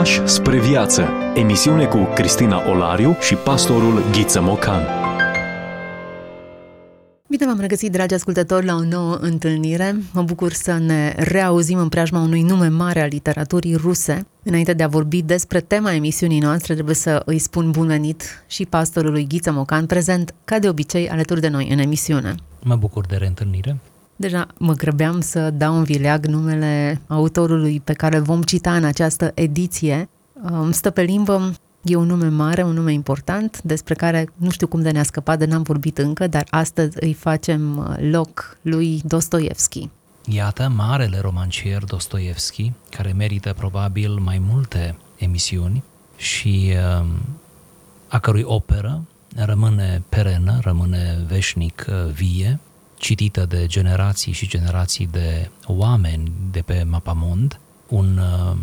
Pași spre viață. Emisiune cu Cristina Olariu și pastorul Ghiță Mocan. Bine v-am regăsit, dragi ascultători, la o nouă întâlnire. Mă bucur să ne reauzim în preajma unui nume mare al literaturii ruse. Înainte de a vorbi despre tema emisiunii noastre, trebuie să îi spun bun venit și pastorului Ghiță Mocan, prezent, ca de obicei, alături de noi în emisiune. Mă bucur de reîntâlnire. Deja mă grăbeam să dau în vileag numele autorului pe care vom cita în această ediție. Stă pe limbă, e un nume mare, un nume important, despre care nu știu cum de ne-a scăpat, de n-am vorbit încă, dar astăzi îi facem uh, loc lui Dostoevski. Iată, marele romancier Dostoevski, care merită probabil mai multe emisiuni și uh, a cărui operă rămâne perenă, rămâne veșnic uh, vie, citită de generații și generații de oameni de pe mapamond, un uh,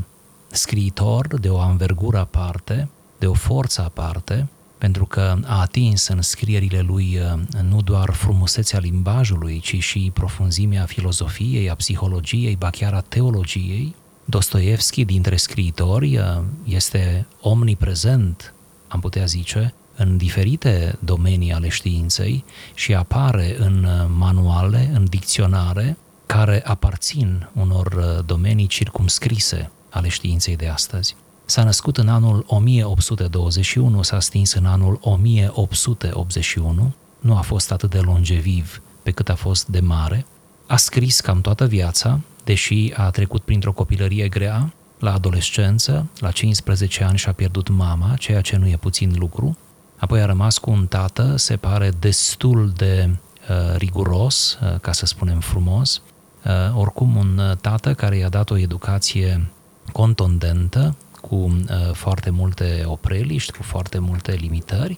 scriitor de o anvergură aparte, de o forță aparte, pentru că a atins în scrierile lui uh, nu doar frumusețea limbajului, ci și profunzimea filozofiei, a psihologiei, ba chiar a teologiei. Dostoevski, dintre scriitori, uh, este omniprezent, am putea zice, în diferite domenii ale științei și apare în uh, manuale, în dicționare, care aparțin unor uh, domenii circumscrise ale științei de astăzi. S-a născut în anul 1821, s-a stins în anul 1881, nu a fost atât de longeviv pe cât a fost de mare, a scris cam toată viața, deși a trecut printr-o copilărie grea, la adolescență, la 15 ani și-a pierdut mama, ceea ce nu e puțin lucru, Apoi a rămas cu un tată, se pare destul de uh, riguros, uh, ca să spunem frumos, uh, oricum un uh, tată care i-a dat o educație contondentă, cu uh, foarte multe opreliști, cu foarte multe limitări.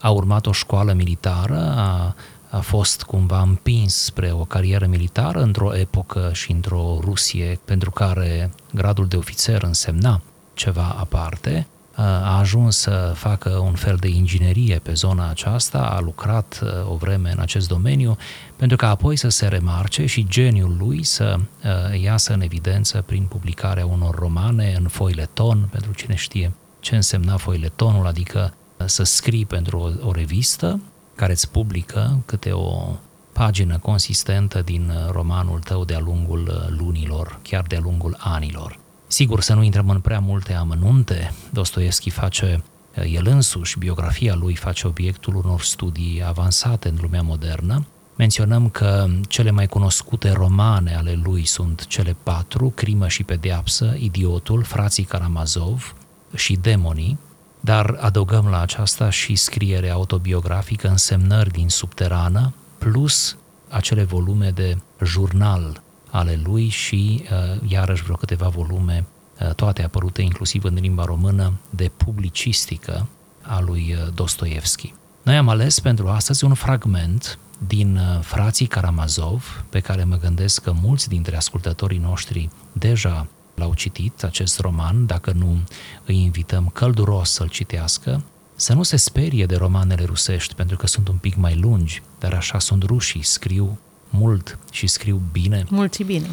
A urmat o școală militară, a, a fost cumva împins spre o carieră militară într-o epocă și într-o Rusie pentru care gradul de ofițer însemna ceva aparte, a ajuns să facă un fel de inginerie pe zona aceasta, a lucrat uh, o vreme în acest domeniu, pentru că apoi să se remarce și geniul lui să uh, iasă în evidență prin publicarea unor romane în foileton, pentru cine știe ce însemna foiletonul, adică uh, să scrii pentru o, o revistă care îți publică câte o pagină consistentă din romanul tău de-a lungul lunilor, chiar de-a lungul anilor. Sigur, să nu intrăm în prea multe amănunte, Dostoevski face eh, el însuși, biografia lui face obiectul unor studii avansate în lumea modernă. Menționăm că cele mai cunoscute romane ale lui sunt cele patru, Crimă și Pedeapsă, Idiotul, Frații Karamazov și Demonii, dar adăugăm la aceasta și scriere autobiografică, însemnări din subterană, plus acele volume de jurnal ale lui și uh, iarăși vreo câteva volume, uh, toate apărute inclusiv în limba română, de publicistică a lui uh, Dostoevski. Noi am ales pentru astăzi un fragment din Frații Karamazov, pe care mă gândesc că mulți dintre ascultătorii noștri deja l-au citit, acest roman, dacă nu îi invităm călduros să-l citească, să nu se sperie de romanele rusești, pentru că sunt un pic mai lungi, dar așa sunt rușii, scriu mult și scriu bine. Mult și bine.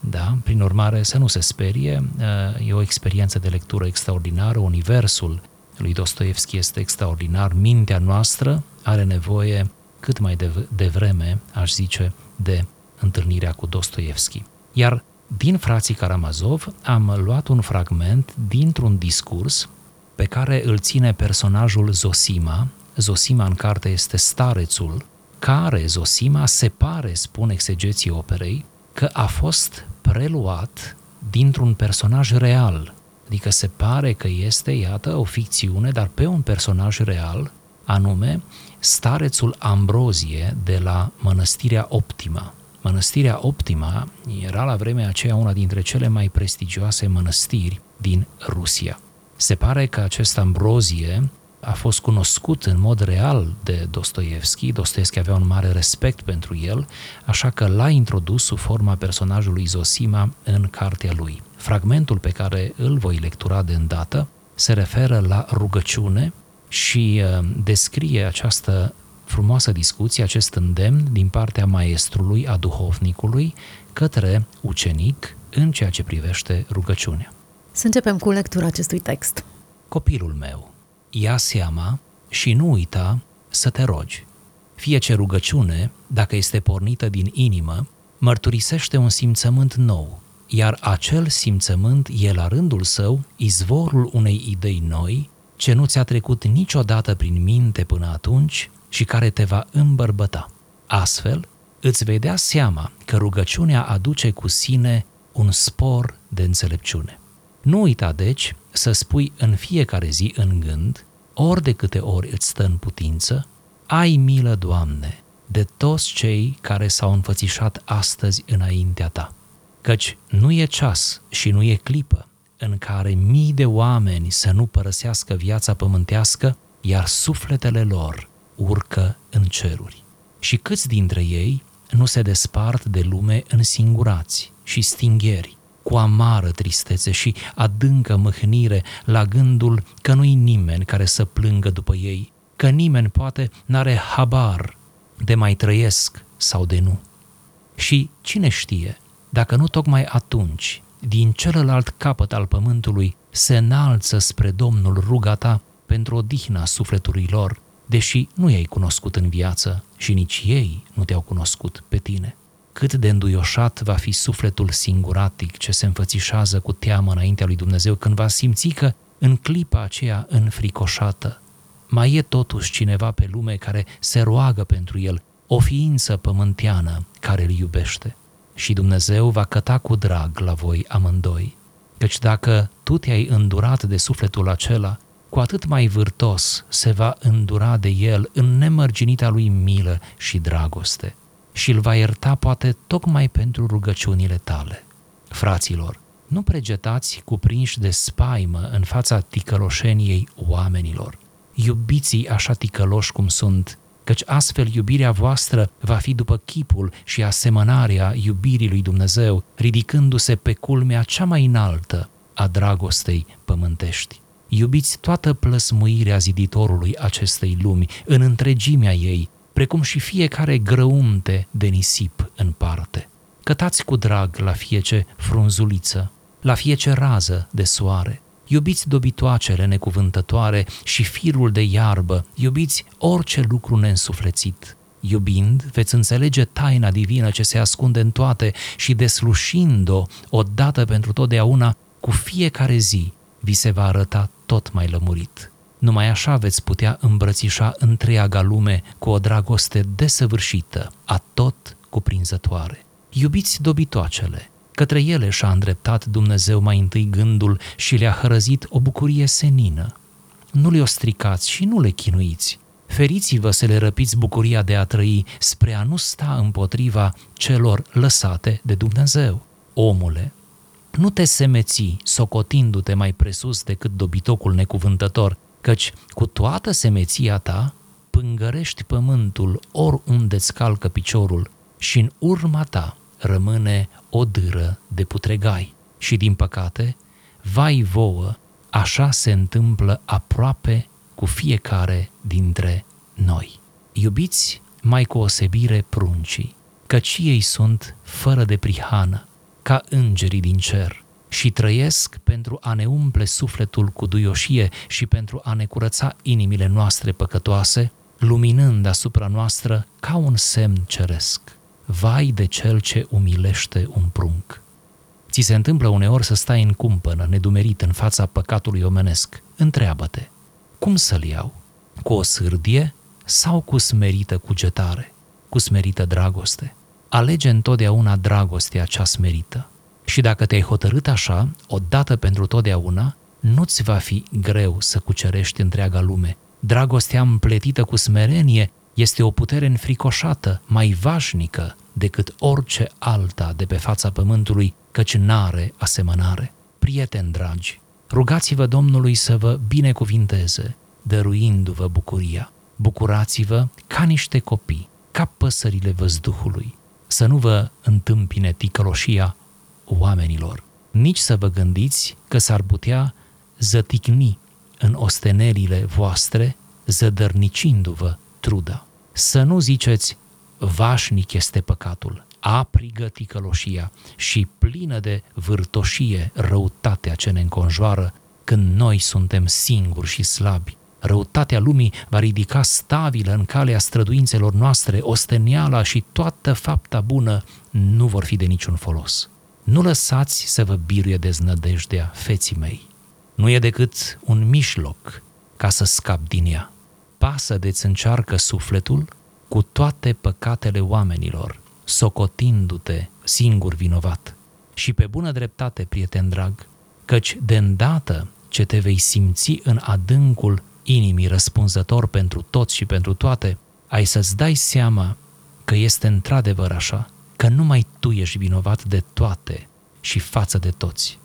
Da, prin urmare să nu se sperie, e o experiență de lectură extraordinară, universul lui Dostoevski este extraordinar, mintea noastră are nevoie cât mai devreme, aș zice, de întâlnirea cu Dostoevski. Iar din frații Karamazov am luat un fragment dintr-un discurs pe care îl ține personajul Zosima. Zosima în carte este starețul care Zosima se pare, spun exegeții operei, că a fost preluat dintr-un personaj real. Adică se pare că este, iată, o ficțiune, dar pe un personaj real, anume starețul Ambrozie de la Mănăstirea Optima. Mănăstirea Optima era la vremea aceea una dintre cele mai prestigioase mănăstiri din Rusia. Se pare că acest Ambrozie a fost cunoscut în mod real de Dostoevski. Dostoevski avea un mare respect pentru el, așa că l-a introdus sub forma personajului Zosima în cartea lui. Fragmentul pe care îl voi lectura de îndată se referă la rugăciune și uh, descrie această frumoasă discuție, acest îndemn din partea maestrului, a duhovnicului, către ucenic în ceea ce privește rugăciunea. Să începem cu lectura acestui text. Copilul meu, ia seama și nu uita să te rogi. Fie ce rugăciune, dacă este pornită din inimă, mărturisește un simțământ nou, iar acel simțământ e la rândul său izvorul unei idei noi, ce nu ți-a trecut niciodată prin minte până atunci și care te va îmbărbăta. Astfel, îți vei da seama că rugăciunea aduce cu sine un spor de înțelepciune. Nu uita, deci, să spui în fiecare zi în gând, ori de câte ori îți stă în putință, ai milă, Doamne, de toți cei care s-au înfățișat astăzi înaintea Ta. Căci nu e ceas și nu e clipă în care mii de oameni să nu părăsească viața pământească, iar sufletele lor urcă în ceruri. Și câți dintre ei nu se despart de lume în singurați și stingheri, cu amară tristețe și adâncă mâhnire la gândul că nu-i nimeni care să plângă după ei, că nimeni poate n-are habar de mai trăiesc sau de nu. Și cine știe, dacă nu tocmai atunci, din celălalt capăt al pământului, se înalță spre Domnul ruga ta pentru odihna sufletului lor, deși nu i-ai cunoscut în viață și nici ei nu te-au cunoscut pe tine. Cât de înduioșat va fi sufletul singuratic ce se înfățișează cu teamă înaintea lui Dumnezeu când va simți că în clipa aceea înfricoșată mai e totuși cineva pe lume care se roagă pentru el, o ființă pământeană care îl iubește. Și Dumnezeu va căta cu drag la voi amândoi, căci dacă tu te-ai îndurat de sufletul acela, cu atât mai vârtos se va îndura de el în nemărginita lui milă și dragoste și îl va ierta poate tocmai pentru rugăciunile tale. Fraților, nu pregetați cuprinși de spaimă în fața ticăloșeniei oamenilor. Iubiții așa ticăloși cum sunt, căci astfel iubirea voastră va fi după chipul și asemănarea iubirii lui Dumnezeu, ridicându-se pe culmea cea mai înaltă a dragostei pământești. Iubiți toată plăsmuirea ziditorului acestei lumi, în întregimea ei, precum și fiecare grăunte de nisip în parte. Cătați cu drag la fiece frunzuliță, la fiece rază de soare. Iubiți dobitoacele necuvântătoare și firul de iarbă, iubiți orice lucru neînsuflețit. Iubind, veți înțelege taina divină ce se ascunde în toate și deslușind-o odată pentru totdeauna, cu fiecare zi vi se va arăta tot mai lămurit. Numai așa veți putea îmbrățișa întreaga lume cu o dragoste desăvârșită, a tot cuprinzătoare. Iubiți dobitoacele, către ele și-a îndreptat Dumnezeu mai întâi gândul și le-a hărăzit o bucurie senină. Nu le-o stricați și nu le chinuiți. Feriți-vă să le răpiți bucuria de a trăi spre a nu sta împotriva celor lăsate de Dumnezeu. Omule, nu te semeți socotindu-te mai presus decât dobitocul necuvântător, căci cu toată semeția ta pângărești pământul oriunde îți calcă piciorul și în urma ta rămâne o dâră de putregai. Și din păcate, vai vouă, așa se întâmplă aproape cu fiecare dintre noi. Iubiți mai cu osebire pruncii, căci ei sunt fără de prihană, ca îngerii din cer și trăiesc pentru a ne umple sufletul cu duioșie și pentru a ne curăța inimile noastre păcătoase, luminând asupra noastră ca un semn ceresc. Vai de cel ce umilește un prunc! Ți se întâmplă uneori să stai în cumpănă, nedumerit în fața păcatului omenesc. Întreabă-te, cum să-l iau? Cu o sârdie sau cu smerită cugetare, cu smerită dragoste? Alege întotdeauna dragostea cea smerită. Și dacă te-ai hotărât așa, odată pentru totdeauna, nu-ți va fi greu să cucerești întreaga lume. Dragostea împletită cu smerenie este o putere înfricoșată, mai vașnică decât orice alta de pe fața pământului, căci n-are asemănare. Prieteni dragi, rugați-vă Domnului să vă binecuvinteze, dăruindu-vă bucuria. Bucurați-vă ca niște copii, ca păsările văzduhului. Să nu vă întâmpine ticăloșia oamenilor. Nici să vă gândiți că s-ar putea zăticni în ostenerile voastre, zădărnicindu-vă truda. Să nu ziceți, vașnic este păcatul, aprigă ticăloșia și plină de vârtoșie răutatea ce ne înconjoară când noi suntem singuri și slabi. Răutatea lumii va ridica stabilă în calea străduințelor noastre, osteniala și toată fapta bună nu vor fi de niciun folos. Nu lăsați să vă biruie deznădejdea, feții mei. Nu e decât un mișloc ca să scap din ea. Pasă de-ți încearcă sufletul cu toate păcatele oamenilor, socotindu-te singur vinovat. Și pe bună dreptate, prieten drag, căci de îndată ce te vei simți în adâncul inimii răspunzător pentru toți și pentru toate, ai să-ți dai seama că este într-adevăr așa, că numai tu ești vinovat de toate și față de toți.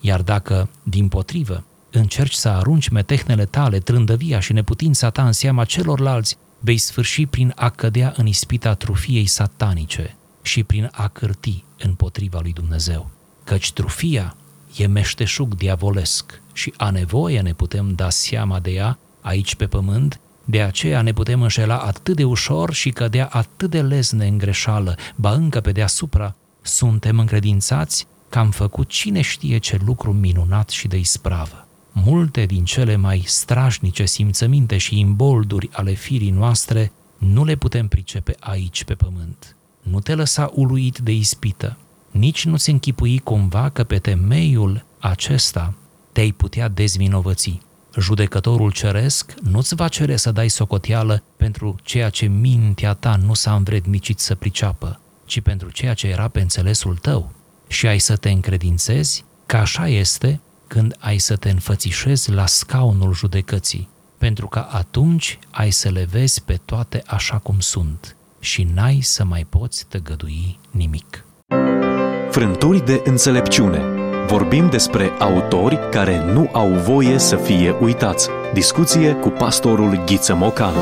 Iar dacă, din potrivă, încerci să arunci metehnele tale, trândăvia și neputința ta în seama celorlalți, vei sfârși prin a cădea în ispita trufiei satanice și prin a cârti împotriva lui Dumnezeu. Căci trufia e meșteșug diavolesc și a nevoie ne putem da seama de ea aici pe pământ, de aceea ne putem înșela atât de ușor și cădea atât de lezne în greșeală, ba încă pe deasupra, suntem încredințați că am făcut cine știe ce lucru minunat și de ispravă. Multe din cele mai strașnice simțăminte și imbolduri ale firii noastre nu le putem pricepe aici pe pământ. Nu te lăsa uluit de ispită, nici nu-ți închipui cumva că pe temeiul acesta te-ai putea dezvinovăți. Judecătorul ceresc nu-ți va cere să dai socoteală pentru ceea ce mintea ta nu s-a învrednicit să priceapă, ci pentru ceea ce era pe înțelesul tău. Și ai să te încredințezi că așa este când ai să te înfățișezi la scaunul judecății, pentru că atunci ai să le vezi pe toate așa cum sunt și n-ai să mai poți tăgădui nimic. Frânturi de înțelepciune. Vorbim despre autori care nu au voie să fie uitați. Discuție cu pastorul Ghiță Mocan.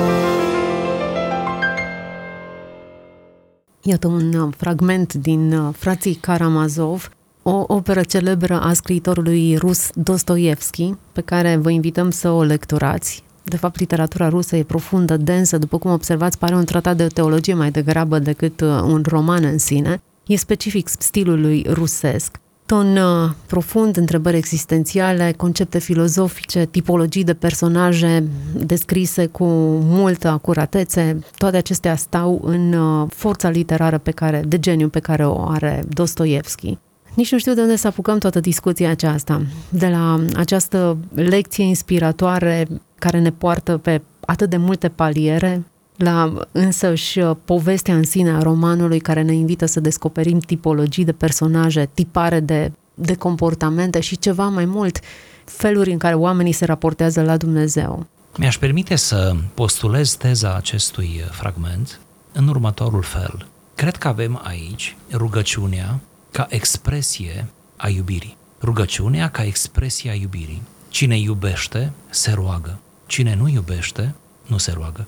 Iată un uh, fragment din uh, Frații Karamazov, o operă celebră a scriitorului rus Dostoevski, pe care vă invităm să o lecturați. De fapt, literatura rusă e profundă, densă, după cum observați, pare un tratat de teologie mai degrabă decât uh, un roman în sine. E specific stilului rusesc. Ton uh, profund, întrebări existențiale, concepte filozofice, tipologii de personaje descrise cu multă acuratețe, toate acestea stau în uh, forța literară pe care, de geniu pe care o are Dostoevski. Nici nu știu de unde să apucăm toată discuția aceasta, de la această lecție inspiratoare care ne poartă pe atât de multe paliere, la însăși uh, povestea în sine a romanului care ne invită să descoperim tipologii de personaje, tipare de, de comportamente și ceva mai mult, feluri în care oamenii se raportează la Dumnezeu. Mi-aș permite să postulez teza acestui uh, fragment în următorul fel. Cred că avem aici rugăciunea ca expresie a iubirii. Rugăciunea ca expresie a iubirii. Cine iubește, se roagă. Cine nu iubește, nu se roagă.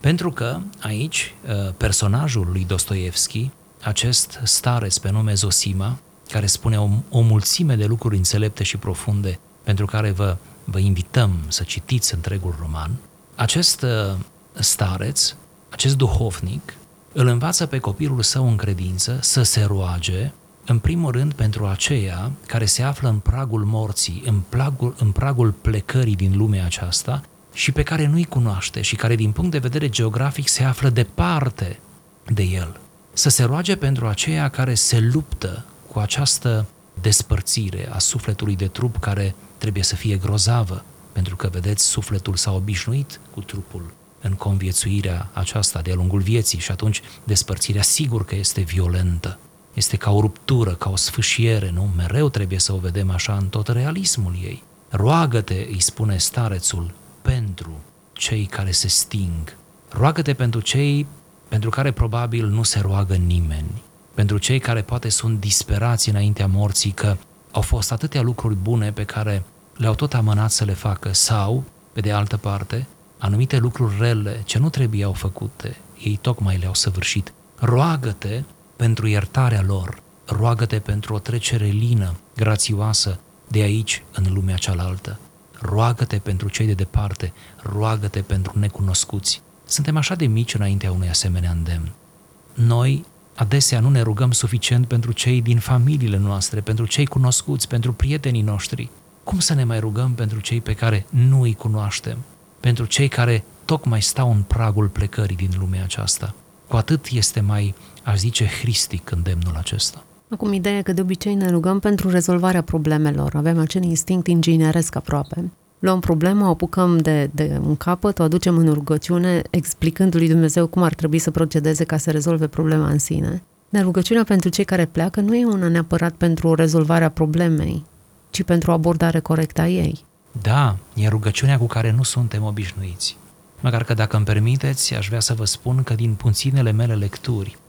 Pentru că aici uh, personajul lui Dostoevski, acest stareț pe nume Zosima, care spune o, o mulțime de lucruri înțelepte și profunde pentru care vă, vă invităm să citiți întregul roman, acest uh, stareț, acest duhovnic, îl învață pe copilul său în credință să se roage, în primul rând pentru aceia care se află în pragul morții, în pragul, în pragul plecării din lumea aceasta și pe care nu-i cunoaște și care din punct de vedere geografic se află departe de el. Să se roage pentru aceia care se luptă cu această despărțire a sufletului de trup care trebuie să fie grozavă, pentru că, vedeți, sufletul s-a obișnuit cu trupul în conviețuirea aceasta de-a lungul vieții și atunci despărțirea sigur că este violentă. Este ca o ruptură, ca o sfâșiere, nu? Mereu trebuie să o vedem așa în tot realismul ei. Roagă-te, îi spune starețul, pentru cei care se sting. Roagă-te pentru cei pentru care probabil nu se roagă nimeni, pentru cei care poate sunt disperați înaintea morții că au fost atâtea lucruri bune pe care le-au tot amânat să le facă sau, pe de altă parte, anumite lucruri rele ce nu trebuiau făcute, ei tocmai le-au săvârșit. Roagă-te pentru iertarea lor, roagă-te pentru o trecere lină, grațioasă, de aici în lumea cealaltă roagă-te pentru cei de departe, roagă-te pentru necunoscuți. Suntem așa de mici înaintea unui asemenea îndemn. Noi Adesea nu ne rugăm suficient pentru cei din familiile noastre, pentru cei cunoscuți, pentru prietenii noștri. Cum să ne mai rugăm pentru cei pe care nu îi cunoaștem? Pentru cei care tocmai stau în pragul plecării din lumea aceasta? Cu atât este mai, aș zice, hristic îndemnul acesta. Acum, ideea că de obicei ne rugăm pentru rezolvarea problemelor. Avem acel instinct ingineresc aproape. Luăm problema, o apucăm de, de un capăt, o aducem în rugăciune, explicând lui Dumnezeu cum ar trebui să procedeze ca să rezolve problema în sine. Dar rugăciunea pentru cei care pleacă nu e una neapărat pentru rezolvarea problemei, ci pentru o abordare corectă a ei. Da, e rugăciunea cu care nu suntem obișnuiți. Măcar că dacă îmi permiteți, aș vrea să vă spun că din puținele mele lecturi, ă,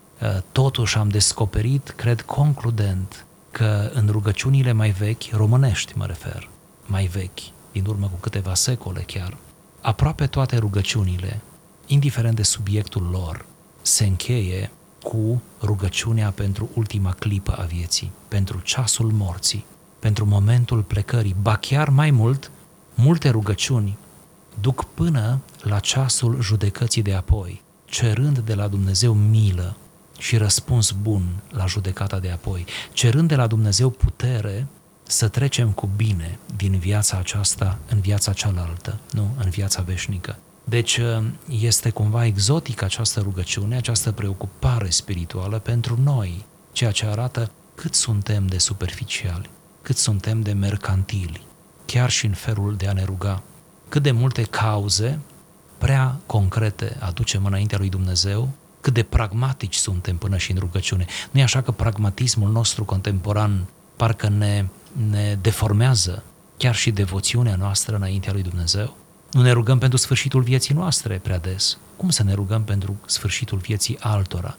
totuși am descoperit, cred concludent, că în rugăciunile mai vechi, românești mă refer, mai vechi, din urmă cu câteva secole chiar, aproape toate rugăciunile, indiferent de subiectul lor, se încheie cu rugăciunea pentru ultima clipă a vieții, pentru ceasul morții, pentru momentul plecării, ba chiar mai mult, multe rugăciuni duc până la ceasul judecății de apoi, cerând de la Dumnezeu milă și răspuns bun la judecata de apoi, cerând de la Dumnezeu putere să trecem cu bine din viața aceasta în viața cealaltă, nu în viața veșnică. Deci este cumva exotică această rugăciune, această preocupare spirituală pentru noi, ceea ce arată cât suntem de superficiali, cât suntem de mercantili, chiar și în felul de a ne ruga cât de multe cauze prea concrete aducem înaintea lui Dumnezeu, cât de pragmatici suntem până și în rugăciune. Nu e așa că pragmatismul nostru contemporan parcă ne, ne deformează chiar și devoțiunea noastră înaintea lui Dumnezeu? Nu ne rugăm pentru sfârșitul vieții noastre prea des. Cum să ne rugăm pentru sfârșitul vieții altora?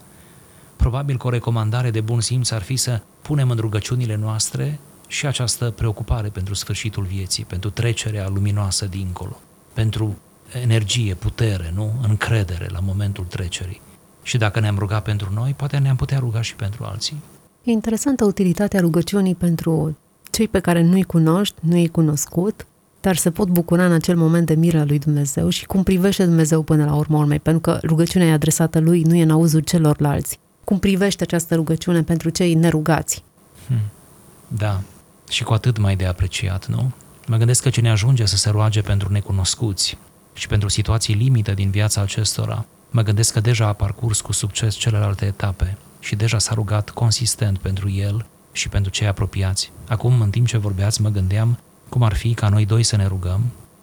Probabil că o recomandare de bun simț ar fi să punem în rugăciunile noastre și această preocupare pentru sfârșitul vieții, pentru trecerea luminoasă dincolo, pentru energie, putere, nu? încredere la momentul trecerii. Și dacă ne-am rugat pentru noi, poate ne-am putea ruga și pentru alții. E interesantă utilitatea rugăciunii pentru cei pe care nu-i cunoști, nu-i cunoscut, dar se pot bucura în acel moment de mira lui Dumnezeu și cum privește Dumnezeu până la urmă urmei, pentru că rugăciunea e adresată lui, nu e în auzul celorlalți. Cum privește această rugăciune pentru cei nerugați? Hmm. Da, și cu atât mai de apreciat, nu? Mă gândesc că cine ajunge să se roage pentru necunoscuți și pentru situații limită din viața acestora, mă gândesc că deja a parcurs cu succes celelalte etape și deja s-a rugat consistent pentru el și pentru cei apropiați. Acum, în timp ce vorbeați, mă gândeam cum ar fi ca noi doi să ne rugăm,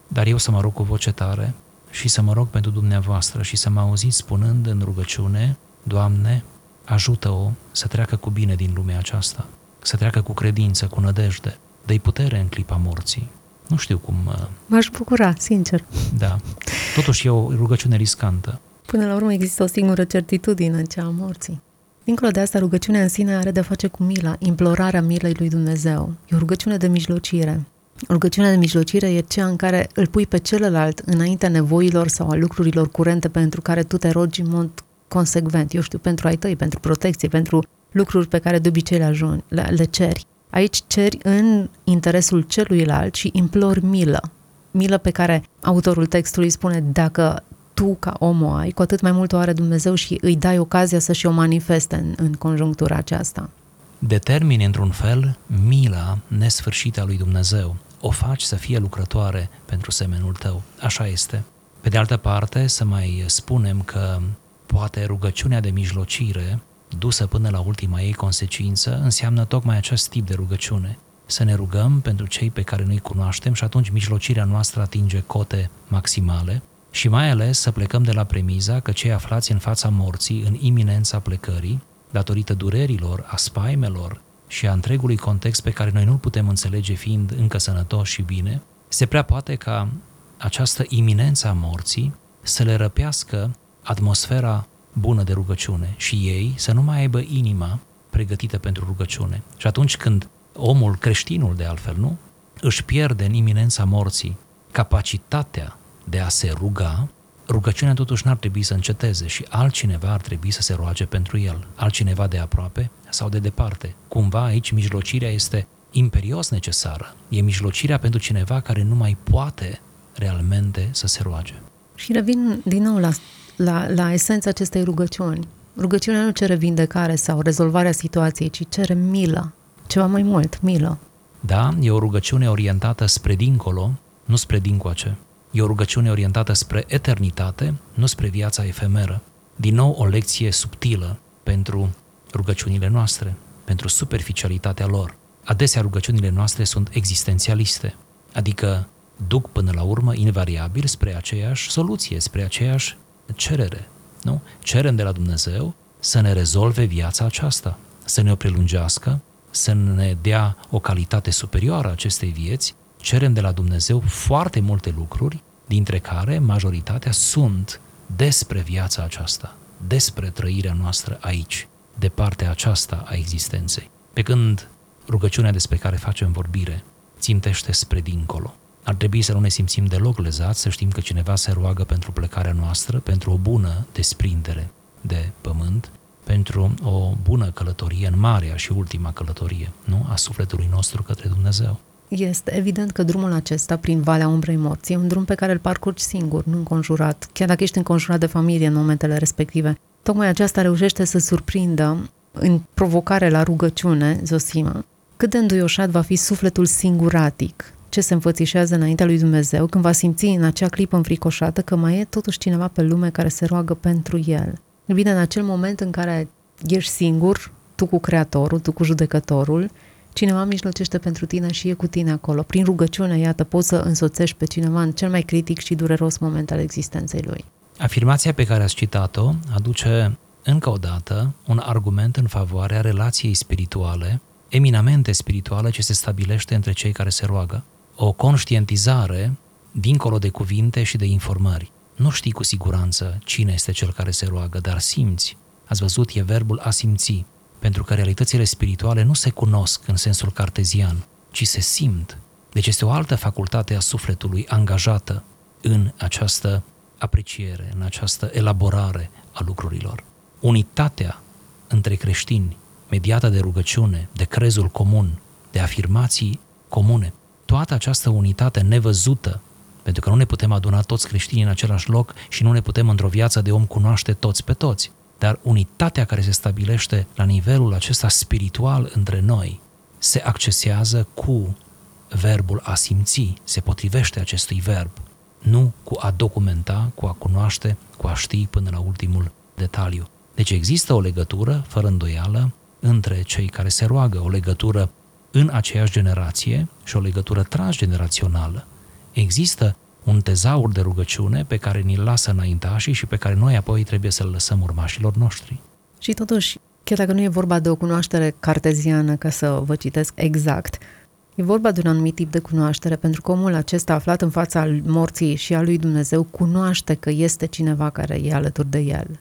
dar eu să mă rog cu voce tare și să mă rog pentru dumneavoastră și să mă auziți spunând în rugăciune, Doamne, ajută-o să treacă cu bine din lumea aceasta să treacă cu credință, cu nădejde, dă putere în clipa morții. Nu știu cum... Uh, M-aș bucura, sincer. Da. Totuși e o rugăciune riscantă. Până la urmă există o singură certitudine, cea a morții. Dincolo de asta, rugăciunea în sine are de face cu mila, implorarea milei lui Dumnezeu. E o rugăciune de mijlocire. Rugăciunea de mijlocire e cea în care îl pui pe celălalt înaintea nevoilor sau a lucrurilor curente pentru care tu te rogi în mod consecvent, eu știu, pentru ai tăi, pentru protecție, pentru lucruri pe care de obicei le, ajungi, le, le ceri. Aici ceri în interesul celuilalt și implori milă. Milă pe care autorul textului spune dacă tu ca om o ai, cu atât mai mult o are Dumnezeu și îi dai ocazia să și o manifeste în, în conjunctura aceasta. Determini într-un fel mila nesfârșită a lui Dumnezeu. O faci să fie lucrătoare pentru semenul tău. Așa este. Pe de altă parte, să mai spunem că poate rugăciunea de mijlocire dusă până la ultima ei consecință, înseamnă tocmai acest tip de rugăciune. Să ne rugăm pentru cei pe care noi cunoaștem și atunci mijlocirea noastră atinge cote maximale și mai ales să plecăm de la premiza că cei aflați în fața morții, în iminența plecării, datorită durerilor, a spaimelor și a întregului context pe care noi nu putem înțelege fiind încă sănătoși și bine, se prea poate ca această iminență a morții să le răpească atmosfera bună de rugăciune și ei să nu mai aibă inima pregătită pentru rugăciune. Și atunci când omul, creștinul de altfel, nu, își pierde în iminența morții capacitatea de a se ruga, rugăciunea totuși n-ar trebui să înceteze și altcineva ar trebui să se roage pentru el, altcineva de aproape sau de departe. Cumva aici mijlocirea este imperios necesară. E mijlocirea pentru cineva care nu mai poate realmente să se roage. Și revin din nou la la, la esența acestei rugăciuni. Rugăciunea nu cere vindecare sau rezolvarea situației, ci cere milă, ceva mai mult, milă. Da, e o rugăciune orientată spre dincolo, nu spre dincoace. E o rugăciune orientată spre eternitate, nu spre viața efemeră. Din nou o lecție subtilă pentru rugăciunile noastre, pentru superficialitatea lor. Adesea rugăciunile noastre sunt existențialiste, adică duc până la urmă invariabil spre aceeași soluție, spre aceeași cerere. Nu? Cerem de la Dumnezeu să ne rezolve viața aceasta, să ne o prelungească, să ne dea o calitate superioară acestei vieți, cerem de la Dumnezeu foarte multe lucruri, dintre care majoritatea sunt despre viața aceasta, despre trăirea noastră aici, de partea aceasta a existenței. Pe când rugăciunea despre care facem vorbire țintește spre dincolo. Ar trebui să nu ne simțim deloc lezați, să știm că cineva se roagă pentru plecarea noastră, pentru o bună desprindere de pământ, pentru o bună călătorie în marea și ultima călătorie, nu? A sufletului nostru către Dumnezeu. Este evident că drumul acesta, prin Valea Umbrei Morții, e un drum pe care îl parcurgi singur, nu înconjurat, chiar dacă ești înconjurat de familie în momentele respective. Tocmai aceasta reușește să surprindă în provocare la rugăciune, Zosima, cât de înduioșat va fi sufletul singuratic, ce se înfățișează înaintea lui Dumnezeu, când va simți în acea clipă înfricoșată că mai e totuși cineva pe lume care se roagă pentru el. Bine, în acel moment în care ești singur, tu cu Creatorul, tu cu Judecătorul, cineva mijlocește pentru tine și e cu tine acolo. Prin rugăciune, iată, poți să însoțești pe cineva în cel mai critic și dureros moment al existenței lui. Afirmația pe care ați citat-o aduce încă o dată un argument în favoarea relației spirituale, eminamente spirituală ce se stabilește între cei care se roagă. O conștientizare dincolo de cuvinte și de informări. Nu știi cu siguranță cine este cel care se roagă, dar simți. Ați văzut, e verbul a simți, pentru că realitățile spirituale nu se cunosc în sensul cartezian, ci se simt. Deci este o altă facultate a sufletului angajată în această apreciere, în această elaborare a lucrurilor. Unitatea între creștini, mediată de rugăciune, de crezul comun, de afirmații comune, toată această unitate nevăzută pentru că nu ne putem aduna toți creștinii în același loc și nu ne putem într-o viață de om cunoaște toți pe toți. Dar unitatea care se stabilește la nivelul acesta spiritual între noi se accesează cu verbul a simți, se potrivește acestui verb, nu cu a documenta, cu a cunoaște, cu a ști până la ultimul detaliu. Deci există o legătură, fără îndoială, între cei care se roagă, o legătură în aceeași generație și o legătură transgenerațională există un tezaur de rugăciune pe care ni-l lasă înaintașii și pe care noi apoi trebuie să-l lăsăm urmașilor noștri. Și totuși, chiar dacă nu e vorba de o cunoaștere carteziană, ca să vă citesc exact, e vorba de un anumit tip de cunoaștere, pentru că omul acesta aflat în fața morții și a lui Dumnezeu cunoaște că este cineva care e alături de el.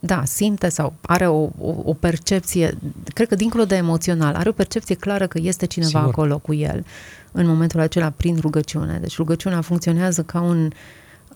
Da, simte sau are o, o, o percepție, cred că dincolo de emoțional, are o percepție clară că este cineva Sigur. acolo cu el în momentul acela prin rugăciune. Deci rugăciunea funcționează ca un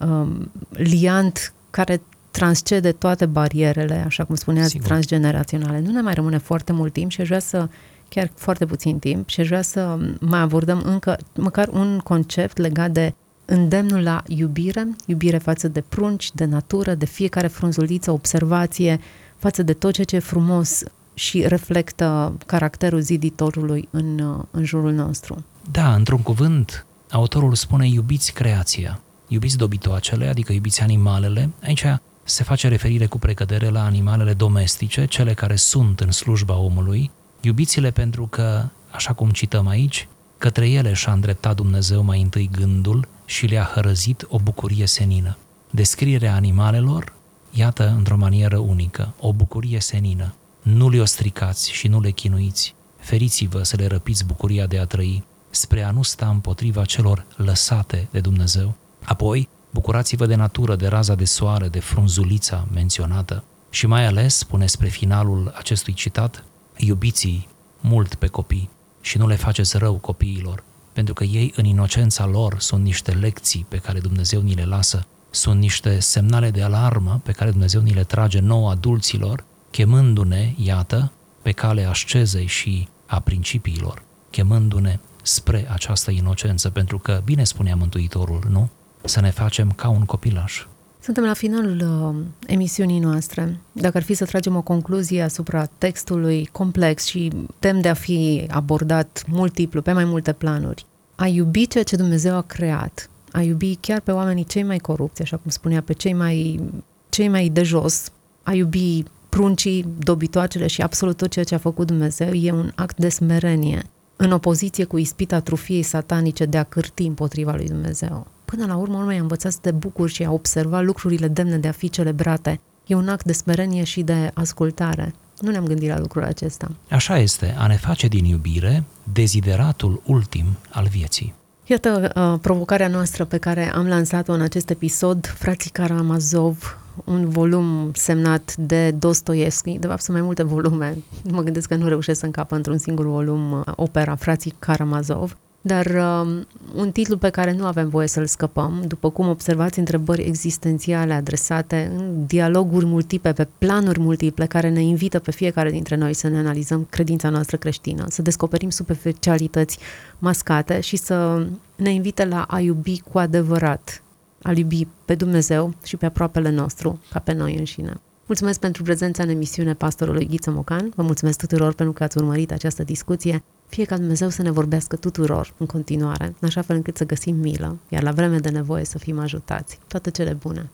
um, liant care transcede toate barierele, așa cum spuneați, Sigur. transgeneraționale. Nu ne mai rămâne foarte mult timp și aș vrea să, chiar foarte puțin timp, și aș vrea să mai abordăm încă măcar un concept legat de îndemnul la iubire, iubire față de prunci, de natură, de fiecare frunzuliță, observație, față de tot ceea ce e frumos și reflectă caracterul ziditorului în, în jurul nostru. Da, într-un cuvânt, autorul spune iubiți creația, iubiți dobitoacele, adică iubiți animalele. Aici se face referire cu precădere la animalele domestice, cele care sunt în slujba omului. Iubiți-le pentru că, așa cum cităm aici, către ele și-a îndreptat Dumnezeu mai întâi gândul și le-a hărăzit o bucurie senină. Descrierea animalelor, iată, într-o manieră unică, o bucurie senină. Nu le-o stricați și nu le chinuiți. Feriți-vă să le răpiți bucuria de a trăi, spre a nu sta împotriva celor lăsate de Dumnezeu. Apoi, bucurați-vă de natură, de raza de soare, de frunzulița menționată și mai ales, spune spre finalul acestui citat, iubiți mult pe copii și nu le faceți rău copiilor, pentru că ei în inocența lor sunt niște lecții pe care Dumnezeu ni le lasă, sunt niște semnale de alarmă pe care Dumnezeu ni le trage nouă adulților, chemându-ne, iată, pe calea ascezei și a principiilor, chemându-ne spre această inocență, pentru că, bine spunea Mântuitorul, nu? Să ne facem ca un copilaș. Suntem la finalul uh, emisiunii noastre. Dacă ar fi să tragem o concluzie asupra textului complex și tem de a fi abordat multiplu, pe mai multe planuri, a iubi ceea ce Dumnezeu a creat, a iubi chiar pe oamenii cei mai corupți, așa cum spunea, pe cei mai, cei mai de jos, a iubi pruncii, dobitoacele și absolut tot ceea ce a făcut Dumnezeu e un act de smerenie, în opoziție cu ispita trufiei satanice de a cârti împotriva lui Dumnezeu. Până la urmă, urmă i-a învățat să te bucuri și a observa lucrurile demne de a fi celebrate. E un act de smerenie și de ascultare. Nu ne-am gândit la lucrul acesta. Așa este, a ne face din iubire dezideratul ultim al vieții. Iată uh, provocarea noastră pe care am lansat-o în acest episod, Frații Karamazov, un volum semnat de Dostoevski, de fapt sunt mai multe volume, mă gândesc că nu reușesc să încapă într-un singur volum uh, opera Frații Karamazov, dar uh, un titlu pe care nu avem voie să-l scăpăm, după cum observați întrebări existențiale adresate în dialoguri multiple, pe planuri multiple, care ne invită pe fiecare dintre noi să ne analizăm credința noastră creștină, să descoperim superficialități mascate și să ne invită la a iubi cu adevărat, a iubi pe Dumnezeu și pe aproapele nostru, ca pe noi înșine. Mulțumesc pentru prezența în emisiune pastorului Ghiță Mocan. Vă mulțumesc tuturor pentru că ați urmărit această discuție. Fie ca Dumnezeu să ne vorbească tuturor în continuare, în așa fel încât să găsim milă, iar la vreme de nevoie să fim ajutați. Toate cele bune!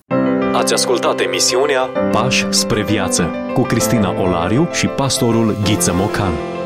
Ați ascultat emisiunea Pași spre viață cu Cristina Olariu și pastorul Ghiță Mocan.